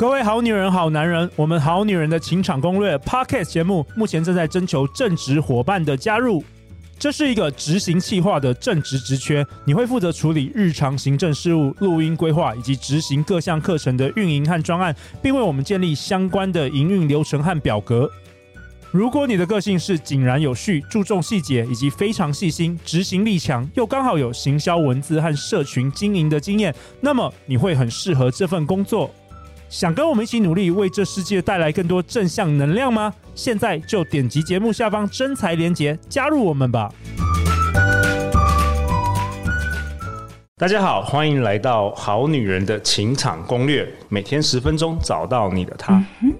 各位好女人、好男人，我们好女人的情场攻略 Podcast 节目目前正在征求正职伙伴的加入。这是一个执行企划的正职职缺，你会负责处理日常行政事务、录音规划以及执行各项课程的运营和专案，并为我们建立相关的营运流程和表格。如果你的个性是井然有序、注重细节以及非常细心、执行力强，又刚好有行销文字和社群经营的经验，那么你会很适合这份工作。想跟我们一起努力，为这世界带来更多正向能量吗？现在就点击节目下方真才连结，加入我们吧！大家好，欢迎来到《好女人的情场攻略》，每天十分钟，找到你的他。嗯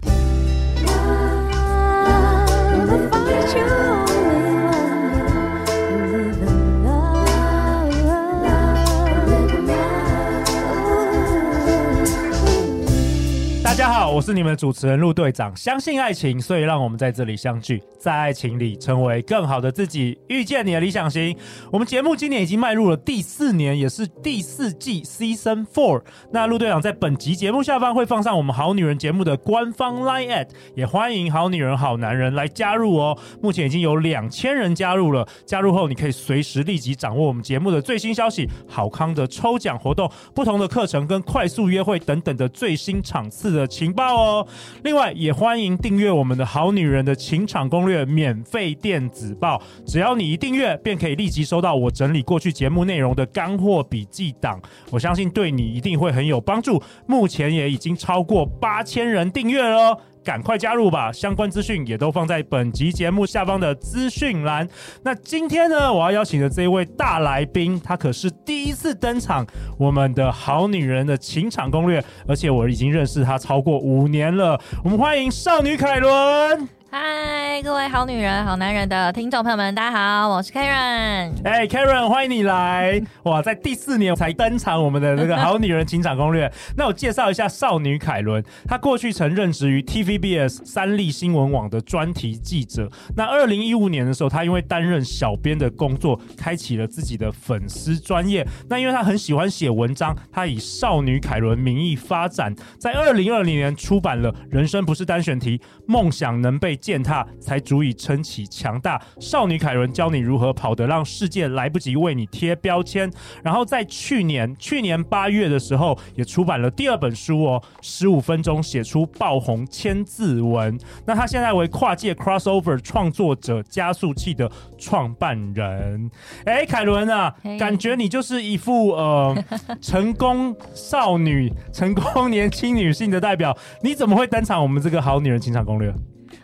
我是你们的主持人陆队长。相信爱情，所以让我们在这里相聚，在爱情里成为更好的自己，遇见你的理想型。我们节目今年已经迈入了第四年，也是第四季 Season Four。那陆队长在本集节目下方会放上我们好女人节目的官方 Line@，也欢迎好女人、好男人来加入哦。目前已经有两千人加入了，加入后你可以随时立即掌握我们节目的最新消息、好康的抽奖活动、不同的课程跟快速约会等等的最新场次的情报哦，另外也欢迎订阅我们的好女人的情场攻略免费电子报，只要你一订阅，便可以立即收到我整理过去节目内容的干货笔记档，我相信对你一定会很有帮助。目前也已经超过八千人订阅了。赶快加入吧！相关资讯也都放在本集节目下方的资讯栏。那今天呢，我要邀请的这一位大来宾，他可是第一次登场我们的好女人的情场攻略，而且我已经认识她超过五年了。我们欢迎少女凯伦。嗨，各位好女人、好男人的听众朋友们，大家好，我是 Karen。哎，Karen，欢迎你来！哇，在第四年才登场我们的那个好女人情场攻略。那我介绍一下少女凯伦，她过去曾任职于 TVBS 三立新闻网的专题记者。那二零一五年的时候，她因为担任小编的工作，开启了自己的粉丝专业。那因为她很喜欢写文章，她以少女凯伦名义发展，在二零二零年出版了《人生不是单选题》，梦想能被践踏才足以撑起强大。少女凯伦教你如何跑得让世界来不及为你贴标签。然后在去年，去年八月的时候，也出版了第二本书哦，十五分钟写出爆红千字文。那他现在为跨界 crossover 创作者加速器的创办人。哎，凯伦啊.感觉你就是一副呃 成功少女、成功年轻女性的代表。你怎么会登场我们这个好女人情场攻略？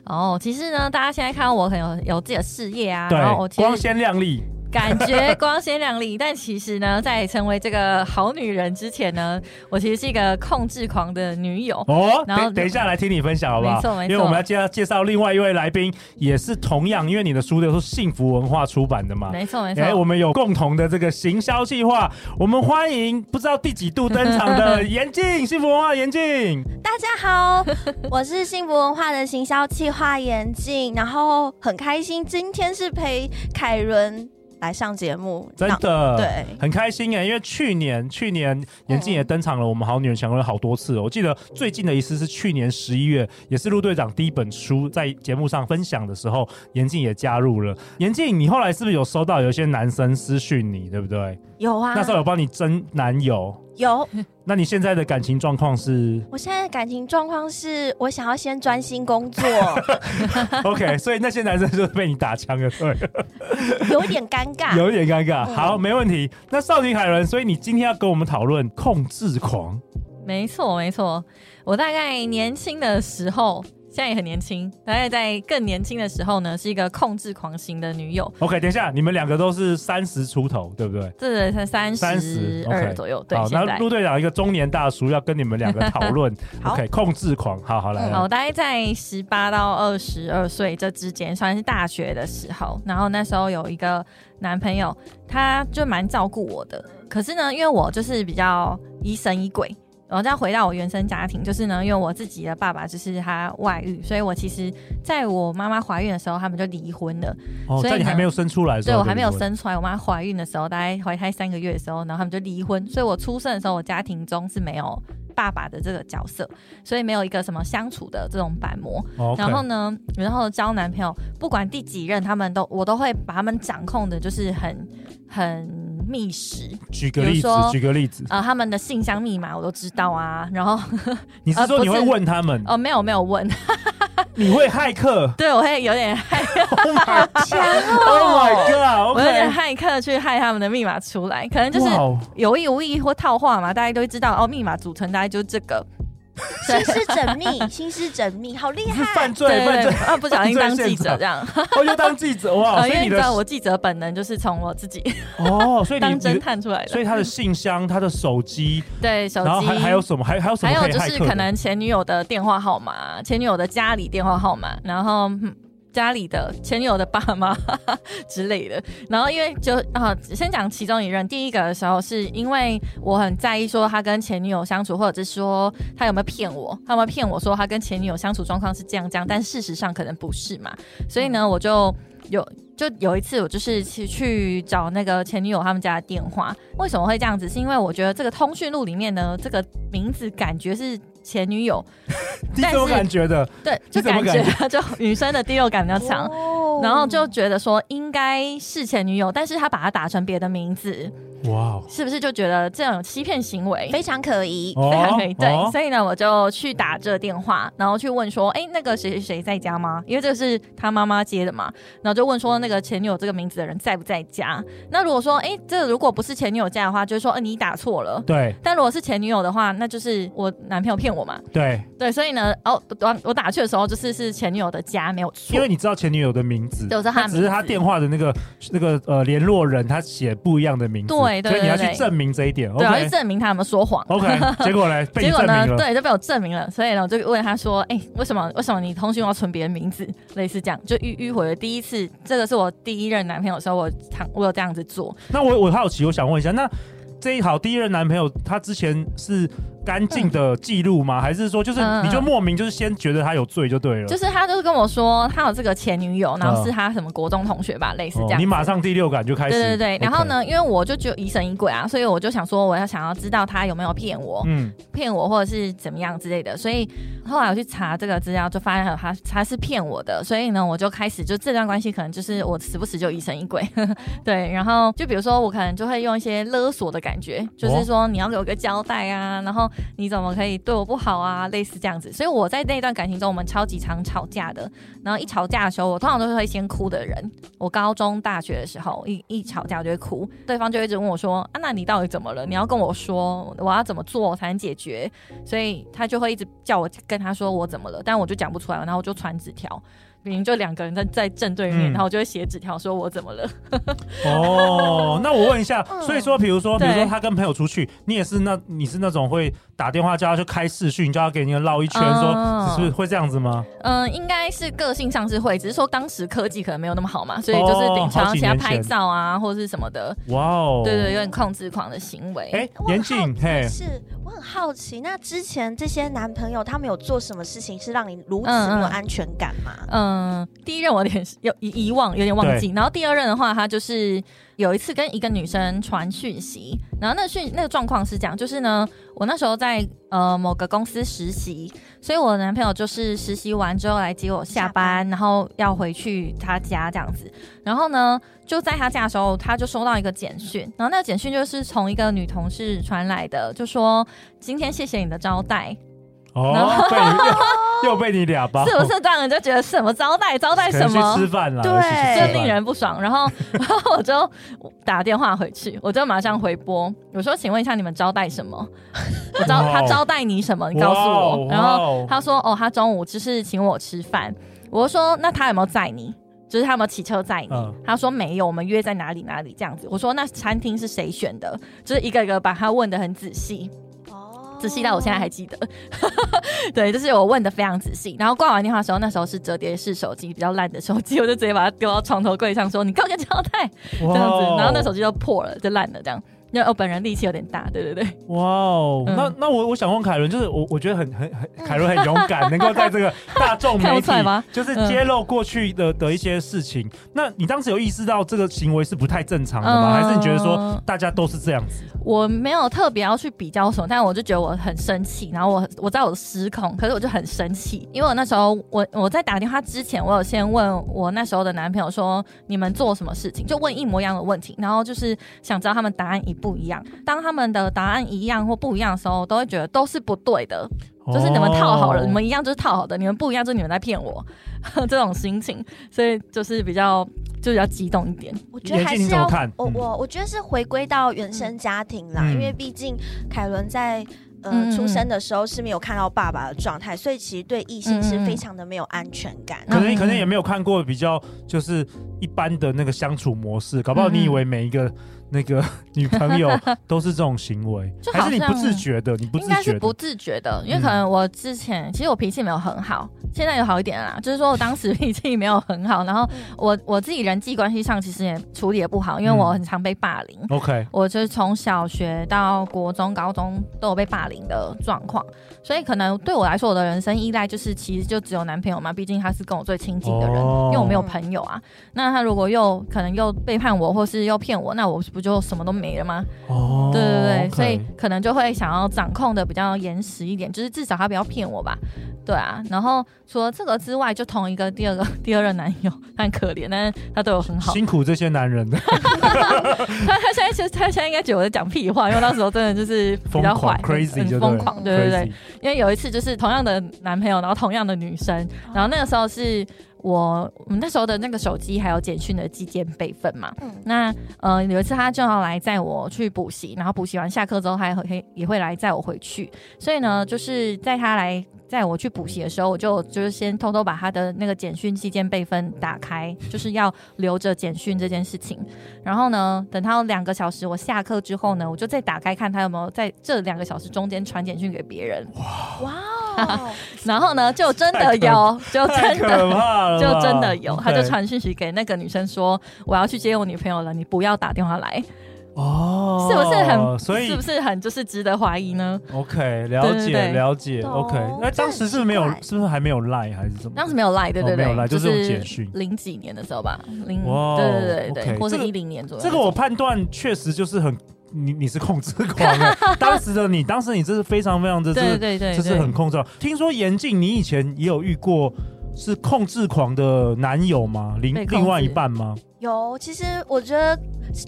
哦，其实呢，大家现在看到我很有有自己的事业啊，对，然后我光鲜亮丽。感觉光鲜亮丽，但其实呢，在成为这个好女人之前呢，我其实是一个控制狂的女友哦。然后等，一下来听你分享好不好？没错没错，因为我们要介绍介绍另外一位来宾，也是同样，因为你的书都是幸福文化出版的嘛。没错没错。哎，我们有共同的这个行销计划，我们欢迎不知道第几度登场的 严静，幸福文化严静。大家好，我是幸福文化的行销计划严静，然后很开心今天是陪凯伦。来上节目，真的对，很开心哎！因为去年去年严静也登场了，我们好女人强人好多次，我记得最近的一次是去年十一月，也是陆队长第一本书在节目上分享的时候，严静也加入了。严静，你后来是不是有收到有些男生私讯你，对不对？有啊，那时候有帮你征男友。有，那你现在的感情状况是？我现在的感情状况是我想要先专心工作。OK，所以那些男生就是被你打枪了，对？有一点尴尬，有一点尴尬。好，没问题。那少女海伦，所以你今天要跟我们讨论控制狂？没错，没错。我大概年轻的时候。现在也很年轻，大概在更年轻的时候呢，是一个控制狂型的女友。OK，等一下，你们两个都是三十出头，对不对？对对，才三十二左右。对，好，那陆队长一个中年大叔要跟你们两个讨论。OK，控制狂，好好来。好，大概在十八到二十二岁这之间，算是大学的时候。然后那时候有一个男朋友，他就蛮照顾我的。可是呢，因为我就是比较疑神疑鬼。然后再回到我原生家庭，就是呢，因为我自己的爸爸就是他外遇，所以我其实在我妈妈怀孕的时候，他们就离婚了。哦，在你还没有生出来的时候，对，我还没有生出来，我妈怀孕的时候，大概怀胎三个月的时候，然后他们就离婚。所以我出生的时候，我家庭中是没有爸爸的这个角色，所以没有一个什么相处的这种板模。Okay. 然后呢，然后交男朋友，不管第几任，他们都我都会把他们掌控的，就是很很密室。举个例子，举个例子，呃，他们的信箱密码我都知道啊。然后 你是说你会问他们？哦、呃，没有没有问。你会骇客？对，我会有点骇客。Oh my god！Oh my god！我有点骇客去骇他们的密码出来，可能就是有意无意或套话嘛，大家都会知道哦。密码组成大概就是这个。心思缜密，心思缜密，好厉害！犯罪，犯罪啊！不小心当记者这样，我就当记者哇！所以你知道我记者本能就是从我自己哦，所以 当侦探出来的。所以他的信箱、他的手机，对手机，然后还还有什么？还还有什么？还有就是可能前女友的电话号码，前女友的家里电话号码，然后。家里的前女友的爸妈 之类的，然后因为就啊，先讲其中一任，第一个的时候是因为我很在意说他跟前女友相处，或者是说他有没有骗我，他有没有骗我说他跟前女友相处状况是这样这样，但事实上可能不是嘛，所以呢，我就有就有一次我就是去去找那个前女友他们家的电话，为什么会这样子？是因为我觉得这个通讯录里面呢，这个名字感觉是。前女友，第六感觉的，对，就感觉 就女生的第六感比较强，然后就觉得说应该是前女友，但是他把它打成别的名字。哇，是不是就觉得这样有欺骗行为，非常可疑，非常可疑？对，所以呢，我就去打这个电话，然后去问说，哎，那个谁谁谁在家吗？因为这个是他妈妈接的嘛，然后就问说，那个前女友这个名字的人在不在家？那如果说，哎，这个如果不是前女友家的话，就是说，你打错了。对。但如果是前女友的话，那就是我男朋友骗我嘛。对。对，所以呢，哦，我我打去的时候，就是是前女友的家，没有错。因为你知道前女友的名字，只是他电话的那个那个呃联络人，他写不一样的名字。对对对。所以你要去证明这一点，对，要去证明他有没有说谎。OK，结果呢？结果呢？对，就被我证明了。所以呢，我就问他说：“哎，为什么？为什么你通讯要存别人名字？类似这样，就迂迂回了。第一次，这个是我第一任男朋友的时候，我常我有这样子做。那我我好奇，我想问一下，那这一好第一任男朋友，他之前是？干净的记录吗？还是说就是你就莫名就是先觉得他有罪就对了？就是他就是跟我说他有这个前女友，然后是他什么国中同学吧，类似这样。你马上第六感就开始。对对对，然后呢，因为我就觉得疑神疑鬼啊，所以我就想说我要想要知道他有没有骗我，嗯，骗我或者是怎么样之类的。所以后来我去查这个资料，就发现他他是骗我的。所以呢，我就开始就这段关系可能就是我时不时就疑神疑鬼，对。然后就比如说我可能就会用一些勒索的感觉，就是说你要给我个交代啊，然后你怎么可以。对我不好啊，类似这样子，所以我在那段感情中，我们超级常吵架的。然后一吵架的时候，我通常都是会先哭的人。我高中、大学的时候，一一吵架我就会哭，对方就一直问我说：“啊，那你到底怎么了？你要跟我说，我要怎么做才能解决？”所以他就会一直叫我跟他说我怎么了，但我就讲不出来，然后我就传纸条。明明就两个人在在正对面，嗯、然后我就会写纸条说我怎么了。哦，那我问一下，所以说，比如说，比如说他跟朋友出去，你也是那你是那种会打电话叫他去开视讯，叫他给你绕一圈，说是不是会这样子吗？嗯，应该是个性上是会，只是说当时科技可能没有那么好嘛，所以就是顶常请他拍照啊，或者是什么的。哇哦，对，对对，有点控制狂的行为。哎、欸，严谨，嘿，是我很好奇，那之前这些男朋友他们有做什么事情是让你如此没有安全感吗？嗯。嗯嗯，第一任我有点有遗遗忘，有点忘记。然后第二任的话，他就是有一次跟一个女生传讯息，然后那讯那个状况是这样，就是呢，我那时候在呃某个公司实习，所以我的男朋友就是实习完之后来接我下班，下班然后要回去他家这样子。然后呢，就在他家的时候，他就收到一个简讯，然后那个简讯就是从一个女同事传来的，就说今天谢谢你的招待。哦，又 又被你俩包，是不是？当然就觉得什么招待招待什么去吃饭了，对，就令人不爽。然后，然后我就打电话回去，我就马上回拨，我说：“请问一下，你们招待什么？我招他招待你什么？你告诉我。”然后他说：“哦，他中午就是请我吃饭。”我就说：“那他有没有载你？就是他有没有骑车载你？”嗯、他说：“没有，我们约在哪里哪里这样子。”我说：“那餐厅是谁选的？”就是一个一个把他问的很仔细。仔细到我现在还记得，对，就是我问的非常仔细。然后挂完电话的时候，那时候是折叠式手机，比较烂的手机，我就直接把它丢到床头柜上，说：“你给我个交代。”这样子，然后那手机就破了，就烂了这样。因为我本人力气有点大，对对对。哇哦，嗯、那那我我想问凯伦，就是我我觉得很很很凯伦很勇敢，能够在这个大众媒体就是揭露过去的的一些事情。那你当时有意识到这个行为是不太正常的吗？嗯、还是你觉得说大家都是这样子？我没有特别要去比较什么，但我就觉得我很生气，然后我我知道我失控，可是我就很生气，因为我那时候我我在打电话之前，我有先问我那时候的男朋友说，你们做什么事情，就问一模一样的问题，然后就是想知道他们答案一不一样。当他们的答案一样或不一样的时候，我都会觉得都是不对的，就是你们套好了，哦、你们一样就是套好的，你们不一样就是你们在骗我，这种心情，所以就是比较就比较激动一点。我觉得还是要我我我觉得是回归到原生家庭啦，嗯、因为毕竟凯伦在。呃，出生的时候是没有看到爸爸的状态，所以其实对异性是非常的没有安全感。可能可能也没有看过比较就是一般的那个相处模式，搞不好你以为每一个。那个 女朋友都是这种行为，还是你不自觉的？你不自觉的？应该是不自觉的，因为可能我之前其实我脾气没有很好，现在有好一点啦。就是说我当时脾气没有很好，然后我我自己人际关系上其实也处理也不好，因为我很常被霸凌。OK，我就是从小学到国中、高中都有被霸凌的状况，所以可能对我来说，我的人生依赖就是其实就只有男朋友嘛，毕竟他是跟我最亲近的人，因为我没有朋友啊。那他如果又可能又背叛我，或是又骗我，那我。不就什么都没了吗？哦，对对对所以可能就会想要掌控的比较严实一点，就是至少他不要骗我吧。对啊，然后除了这个之外，就同一个第二个 第二任男友，他很可怜，但是他对我很好。辛苦这些男人的。他 他现在其实他现在应该觉得我在讲屁话，因为那时候真的就是比较坏，crazy 就疯狂，对对对。因为有一次就是同样的男朋友，然后同样的女生，然后那个时候是。我我们那时候的那个手机还有简讯的寄件备份嘛，嗯、那呃有一次他正好来载我去补习，然后补习完下课之后他也会也会来载我回去，所以呢就是在他来载我去补习的时候，我就就是先偷偷把他的那个简讯寄件备份打开，就是要留着简讯这件事情。然后呢，等他两个小时我下课之后呢，我就再打开看他有没有在这两个小时中间传简讯给别人。哇哇！然后呢，就真的有，就真的，就真的有，他就传讯息给那个女生说：“我要去接我女朋友了，你不要打电话来。”哦，是不是很？所以是不是很就是值得怀疑呢？OK，了解了解。OK，那当时是没有？是不是还没有赖还是什么？当时没有赖，对对对，没有赖，就是简讯。零几年的时候吧，零对对对对，或是一零年左右。这个我判断确实就是很。你你是控制狂的，当时的你，当时你这是非常非常的，对对对，这是很控制。听说严静，你以前也有遇过是控制狂的男友吗？另另外一半吗？有，其实我觉得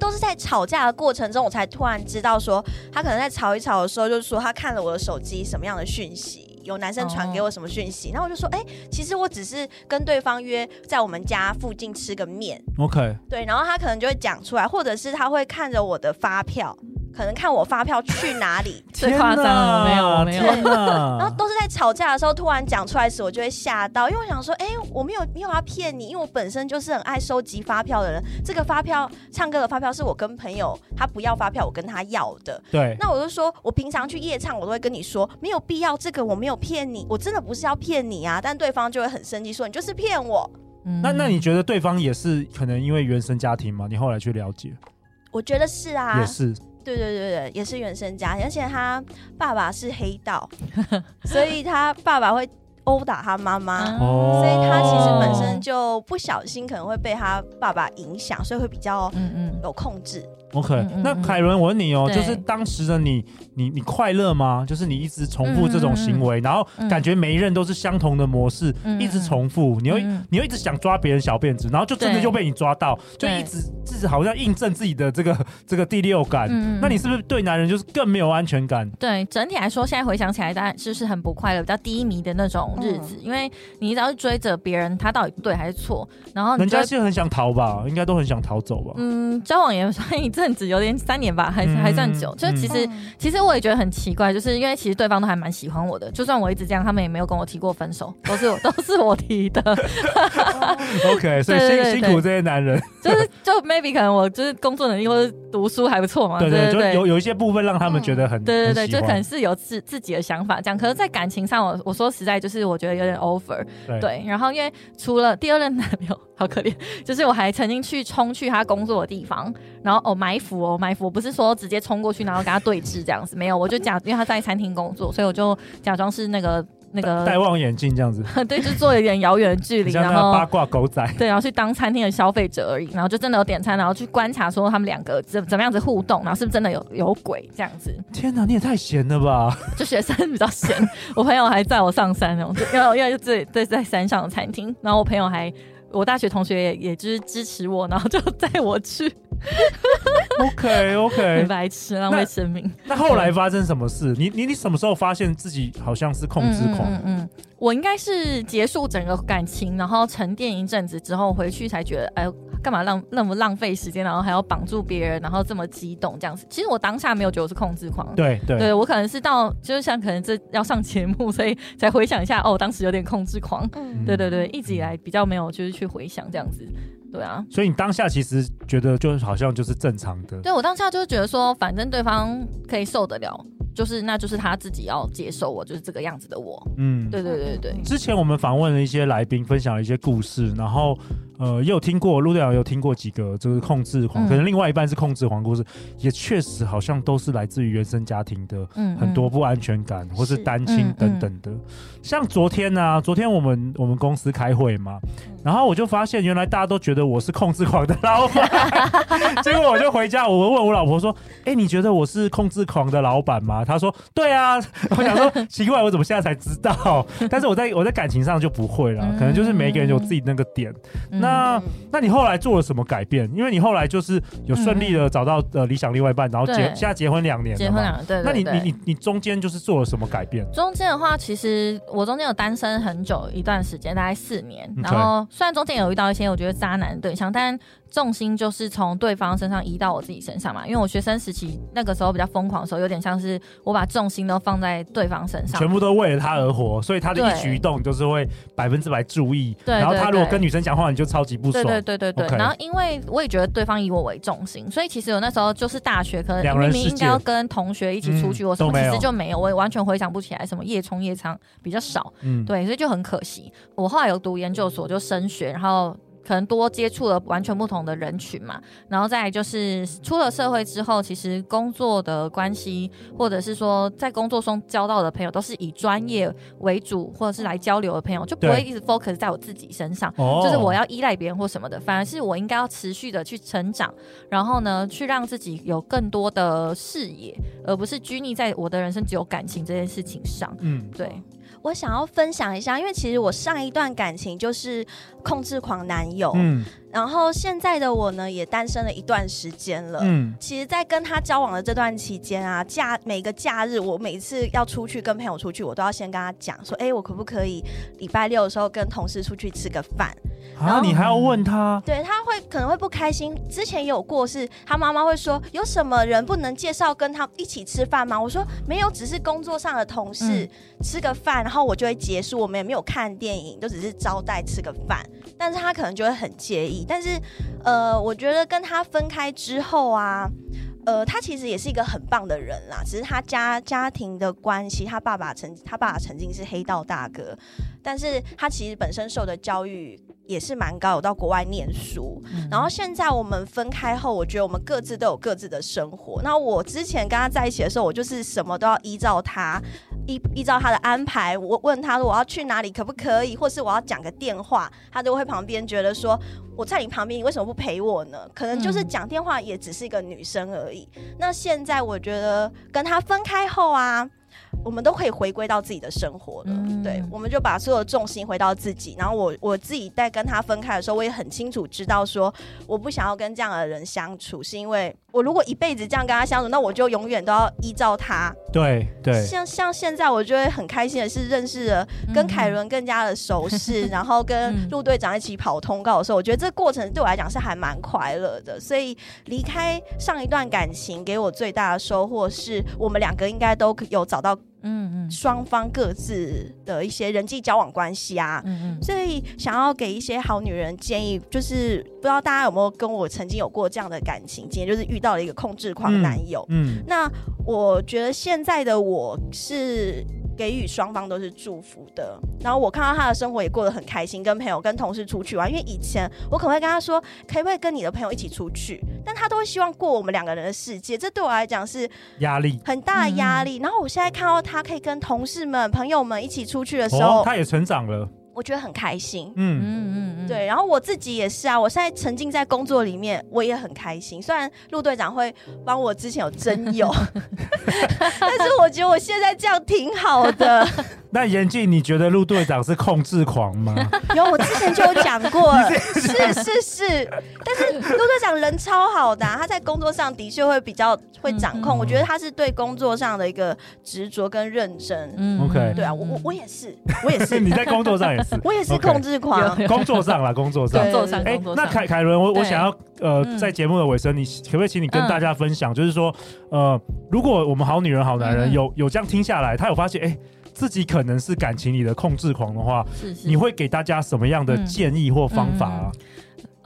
都是在吵架的过程中，我才突然知道说，他可能在吵一吵的时候，就是说他看了我的手机什么样的讯息，有男生传给我什么讯息，然后我就说，哎，其实我只是跟对方约在我们家附近吃个面。OK，对，然后他可能就会讲出来，或者是他会看着我的发票。可能看我发票去哪里，最夸张了，没有没有，然后都是在吵架的时候突然讲出来时，我就会吓到，因为我想说，哎、欸，我没有没有要骗你，因为我本身就是很爱收集发票的人。这个发票唱歌的发票是我跟朋友他不要发票，我跟他要的。对，那我就说我平常去夜唱，我都会跟你说没有必要，这个我没有骗你，我真的不是要骗你啊。但对方就会很生气，说你就是骗我。嗯，那那你觉得对方也是可能因为原生家庭吗？你后来去了解，我觉得是啊，也是。对对对对，也是原生家庭，而且他爸爸是黑道，所以他爸爸会殴打他妈妈，哦、所以他其实本身就不小心可能会被他爸爸影响，所以会比较嗯嗯。有控制。OK，那凯伦，我问你哦，对就是当时的你，你你快乐吗？就是你一直重复这种行为，然后感觉每一任都是相同的模式，一直重复，你又、嗯嗯你又一直想抓别人小辫子，然后就真的就被你抓到，就一直自己好像印证自己的这个这个第六感。嗯嗯那你是不是对男人就是更没有安全感？对，整体来说，现在回想起来，当然就是很不快乐、比较低迷的那种日子，嗯、因为你只要追着别人，他到底对还是错，然后人家是很想逃吧，应该都很想逃走吧？嗯，交往也算一阵子，有点三年吧，还还算久。就其实，其实我也觉得很奇怪，就是因为其实对方都还蛮喜欢我的，就算我一直这样，他们也没有跟我提过分手，都是我 都是我提的。OK，所以辛辛苦这些男人，就是就 maybe 可能我就是工作能力或者读书还不错嘛，对对对，就有有一些部分让他们觉得很对对对，就可能是有自自己的想法这样。可是，在感情上，我我说实在，就是我觉得有点 over。对，然后因为除了第二任男朋友好可怜，就是我还曾经去冲去他工作的地方，然后哦埋伏哦，埋伏，我不是说直接冲过去然后跟他对峙这样子，没有，我就假，因为他在餐厅工作，所以我就假装是那个。那个 戴望远镜这样子，对，就做一点遥远的距离，然后八卦狗仔，对，然后去当餐厅的消费者而已，然后就真的有点餐，然后去观察说他们两个怎怎么样子互动，然后是不是真的有有鬼这样子。天哪，你也太闲了吧！就学生比较闲，我朋友还载我上山哦，因为因为就对在山上的餐厅，然后我朋友还，我大学同学也也就是支持我，然后就带我去。OK OK，很白痴，浪费生命。那后来发生什么事？你你你什么时候发现自己好像是控制狂？嗯，嗯，嗯，我应该是结束整个感情，然后沉淀一阵子之后回去才觉得，哎，干嘛浪那么浪费时间，然后还要绑住别人，然后这么激动这样子。其实我当下没有觉得我是控制狂，对对，对我可能是到就是像可能这要上节目，所以才回想一下，哦，当时有点控制狂。嗯，对对对，一直以来比较没有就是去回想这样子。对啊，所以你当下其实觉得就好像就是正常的。对，我当下就是觉得说，反正对方可以受得了，就是那就是他自己要接受我就是这个样子的我。嗯，对对对对。之前我们访问了一些来宾，分享了一些故事，然后。呃，也有听过陆队长有听过几个就是控制狂，嗯、可能另外一半是控制狂故事，也确实好像都是来自于原生家庭的很多不安全感，嗯嗯、或是单亲等等的。像昨天呢、啊，昨天我们我们公司开会嘛，然后我就发现原来大家都觉得我是控制狂的老板，结果我就回家，我问我老婆说：“哎、欸，你觉得我是控制狂的老板吗？”她说：“对啊。”我想说奇怪，我怎么现在才知道？但是我在我在感情上就不会了，可能就是每个人有自己那个点。嗯、那那，那你后来做了什么改变？因为你后来就是有顺利的找到呃理想另外一半，然后结现在结婚两年了，结婚两年，对。那你你你你中间就是做了什么改变？中间的话，其实我中间有单身很久一段时间，大概四年。然后虽然中间有遇到一些我觉得渣男的对象，但重心就是从对方身上移到我自己身上嘛。因为我学生时期那个时候比较疯狂的时候，有点像是我把重心都放在对方身上，全部都为了他而活，所以他的一举一动就是会百分之百注意。对，然后他如果跟女生讲话，你就超级不爽。对对对对对。然后因为我也觉得对方以我为重心，所以其实我那时候就是大学，可能明明应该要跟同学一起出去，我什么其实就没有，我也完全回想不起来什么夜冲夜唱比较少。嗯，对，所以就很可惜。我后来有读研究所，就升学，然后。可能多接触了完全不同的人群嘛，然后再来就是出了社会之后，其实工作的关系，或者是说在工作中交到的朋友，都是以专业为主，或者是来交流的朋友，就不会一直 focus 在我自己身上，就是我要依赖别人或什么的，反而是我应该要持续的去成长，然后呢，去让自己有更多的视野，而不是拘泥在我的人生只有感情这件事情上。嗯，对。我想要分享一下，因为其实我上一段感情就是控制狂男友，然后现在的我呢也单身了一段时间了，嗯，其实，在跟他交往的这段期间啊，假每个假日，我每次要出去跟朋友出去，我都要先跟他讲说，哎，我可不可以礼拜六的时候跟同事出去吃个饭？然后你还要问他，对，他会可能会不开心。之前有过是，他妈妈会说，有什么人不能介绍跟他一起吃饭吗？我说没有，只是工作上的同事、嗯、吃个饭，然后我就会结束，我们也没有看电影，就只是招待吃个饭。但是他可能就会很介意。但是，呃，我觉得跟他分开之后啊，呃，他其实也是一个很棒的人啦。只是他家家庭的关系，他爸爸曾他爸爸曾经是黑道大哥，但是他其实本身受的教育。也是蛮高，有到国外念书，嗯、然后现在我们分开后，我觉得我们各自都有各自的生活。那我之前跟他在一起的时候，我就是什么都要依照他，依依照他的安排。我问他说我要去哪里，可不可以，或是我要讲个电话，他都会旁边觉得说我在你旁边，你为什么不陪我呢？可能就是讲电话也只是一个女生而已。嗯、那现在我觉得跟他分开后啊。我们都可以回归到自己的生活了，嗯、对，我们就把所有的重心回到自己。然后我我自己在跟他分开的时候，我也很清楚知道说，我不想要跟这样的人相处，是因为我如果一辈子这样跟他相处，那我就永远都要依照他。对对，像像现在，我就会很开心的是认识了跟凯伦更加的熟识，嗯、然后跟陆队长一起跑通告的时候，我觉得这过程对我来讲是还蛮快乐的。所以离开上一段感情，给我最大的收获是我们两个应该都有找到。嗯嗯，双方各自的一些人际交往关系啊，嗯嗯，所以想要给一些好女人建议，就是不知道大家有没有跟我曾经有过这样的感情经验，就是遇到了一个控制狂男友，嗯，嗯，那我觉得现在的我是。给予双方都是祝福的，然后我看到他的生活也过得很开心，跟朋友、跟同事出去玩。因为以前我可能会跟他说，可不可以跟你的朋友一起出去？但他都会希望过我们两个人的世界，这对我来讲是压力很大的压力。然后我现在看到他可以跟同事们、朋友们一起出去的时候，哦，他也成长了。我觉得很开心，嗯嗯嗯对，然后我自己也是啊，我现在沉浸在工作里面，我也很开心。虽然陆队长会帮我之前有征友，但是我觉得我现在这样挺好的。那严静，你觉得陆队长是控制狂吗？有，我之前就有讲过了，是是是。但是陆队长人超好的、啊，他在工作上的确会比较会掌控。嗯、我觉得他是对工作上的一个执着跟认真。嗯，OK，对啊，我我我也是，我也是。你在工作上也是，我也是控制狂。工作上啦，工作上，工作上。哎，那凯凯伦，我我想要呃，在节目的尾声，你可不可以请你跟大家分享，嗯、就是说呃，如果我们好女人好男人有、嗯、有这样听下来，他有发现哎。自己可能是感情里的控制狂的话，是是，你会给大家什么样的建议或方法啊？嗯嗯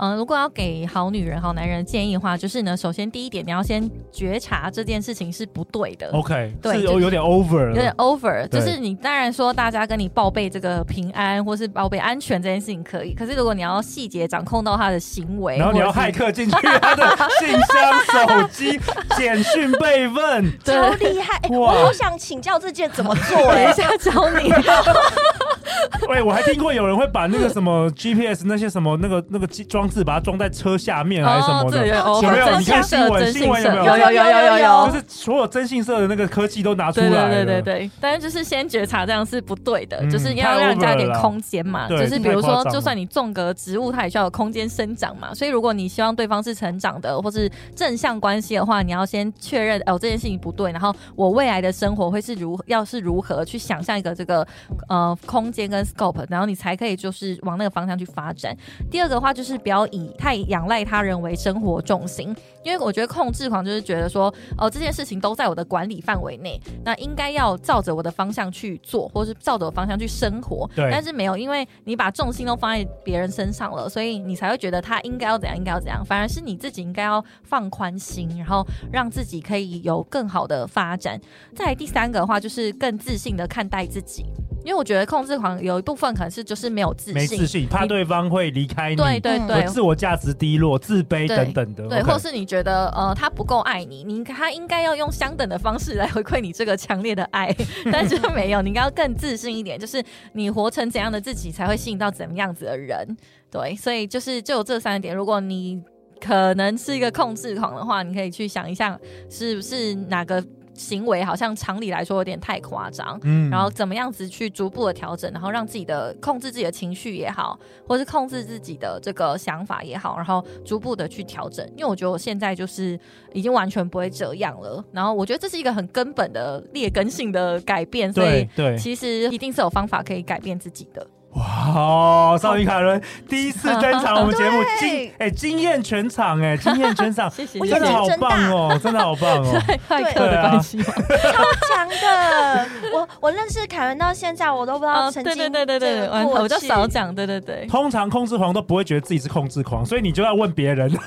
嗯，如果要给好女人、好男人建议的话，就是呢，首先第一点，你要先觉察这件事情是不对的。OK，对，是有点 over，有点 over。就是你当然说，大家跟你报备这个平安或是报备安全这件事情可以，可是如果你要细节掌控到他的行为，然后你要骇客进去他的信箱、手机、简讯备份，超厉害！欸、我好想请教这件怎么做、欸，等一下教你。喂，我还听过有人会把那个什么 GPS 那些什么那个那个装。是把它装在车下面还是什么的？有没有？你看新闻，新闻有没有？有有有有有有，就是所有征信社的那个科技都拿出来。对对对对，但是就是先觉察这样是不对的，就是要让人家一点空间嘛。就是比如说，就算你种个植物，它也需要有空间生长嘛。所以如果你希望对方是成长的，或是正向关系的话，你要先确认哦，这件事情不对。然后我未来的生活会是如要是如何去想象一个这个呃空间跟 scope，然后你才可以就是往那个方向去发展。第二个的话就是不要。以太仰赖他人为生活重心，因为我觉得控制狂就是觉得说，哦，这件事情都在我的管理范围内，那应该要照着我的方向去做，或是照着我方向去生活。对，但是没有，因为你把重心都放在别人身上了，所以你才会觉得他应该要怎样，应该要怎样。反而是你自己应该要放宽心，然后让自己可以有更好的发展。再来第三个的话，就是更自信的看待自己。因为我觉得控制狂有一部分可能是就是没有自信，没自信，怕对方会离开你，对对对，自我价值低落、自卑等等的，对，或是你觉得呃他不够爱你，你他应该要用相等的方式来回馈你这个强烈的爱，但是没有，你应该要更自信一点，就是你活成怎样的自己才会吸引到怎么样子的人，对，所以就是就有这三点，如果你可能是一个控制狂的话，你可以去想一下是不是哪个。行为好像常理来说有点太夸张，嗯，然后怎么样子去逐步的调整，然后让自己的控制自己的情绪也好，或是控制自己的这个想法也好，然后逐步的去调整。因为我觉得我现在就是已经完全不会这样了，然后我觉得这是一个很根本的劣根性的改变，所以对，其实一定是有方法可以改变自己的。哇！少女凯伦第一次登场我们节目，惊哎惊艳全场哎 惊艳全场，真的好棒哦，真的好棒哦，太客的关系 强的，我我认识凯伦到现在，我都不知道曾经对对对对对，我就少讲，对对对。通常控制狂都不会觉得自己是控制狂，所以你就要问别人，你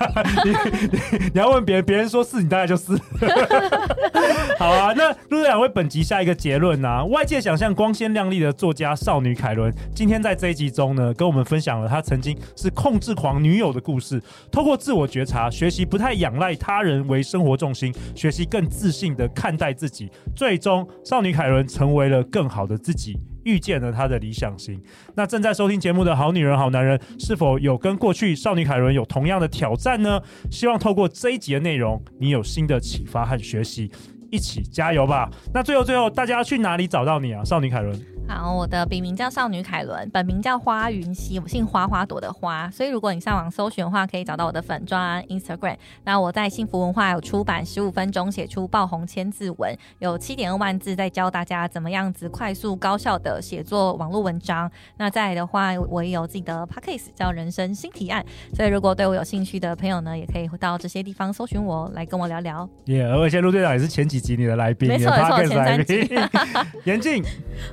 你要问别人，别人说是你大概就是。好啊，那陆队长为本集下一个结论啊，外界想象光鲜亮丽的作家少女凯伦，今天。在这一集中呢，跟我们分享了她曾经是控制狂女友的故事。透过自我觉察，学习不太仰赖他人为生活重心，学习更自信的看待自己，最中少女凯伦成为了更好的自己，遇见了她的理想型。那正在收听节目的好女人、好男人，是否有跟过去少女凯伦有同样的挑战呢？希望透过这一集的内容，你有新的启发和学习，一起加油吧！那最后最后，大家要去哪里找到你啊，少女凯伦？好，我的笔名叫少女凯伦，本名叫花云溪，我姓花，花朵的花。所以如果你上网搜寻的话，可以找到我的粉专 Instagram。那我在幸福文化有出版十五分钟写出爆红千字文，有七点二万字，在教大家怎么样子快速高效的写作网络文章。那再来的话，我也有自己的 Podcast 叫人生新提案。所以如果对我有兴趣的朋友呢，也可以到这些地方搜寻我来跟我聊聊。耶，而且陆队长也是前几集你的来宾，没错没错，前三集。严静，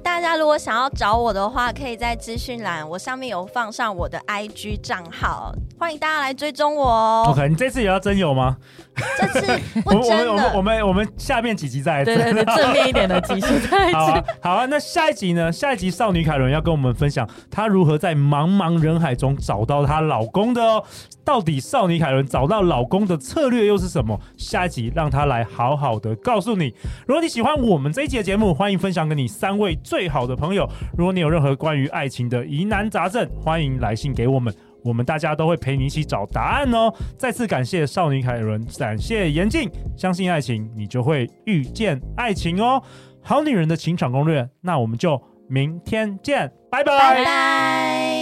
大家。如果想要找我的话，可以在资讯栏，我上面有放上我的 IG 账号。欢迎大家来追踪我哦。OK，你这次也要真有吗？这次不 我们真我们我们我。们我们下面几集再来对对对，正面一点的几集再来 好啊，好啊。那下一集呢？下一集少女凯伦要跟我们分享她如何在茫茫人海中找到她老公的哦。到底少女凯伦找到老公的策略又是什么？下一集让她来好好的告告诉你。如果你喜欢我们这一期的节目，欢迎分享给你三位最好的朋友。如果你有任何关于爱情的疑难杂症，欢迎来信给我们。我们大家都会陪你一起找答案哦！再次感谢少女凯伦，感谢严静，相信爱情，你就会遇见爱情哦！好女人的情场攻略，那我们就明天见，拜拜。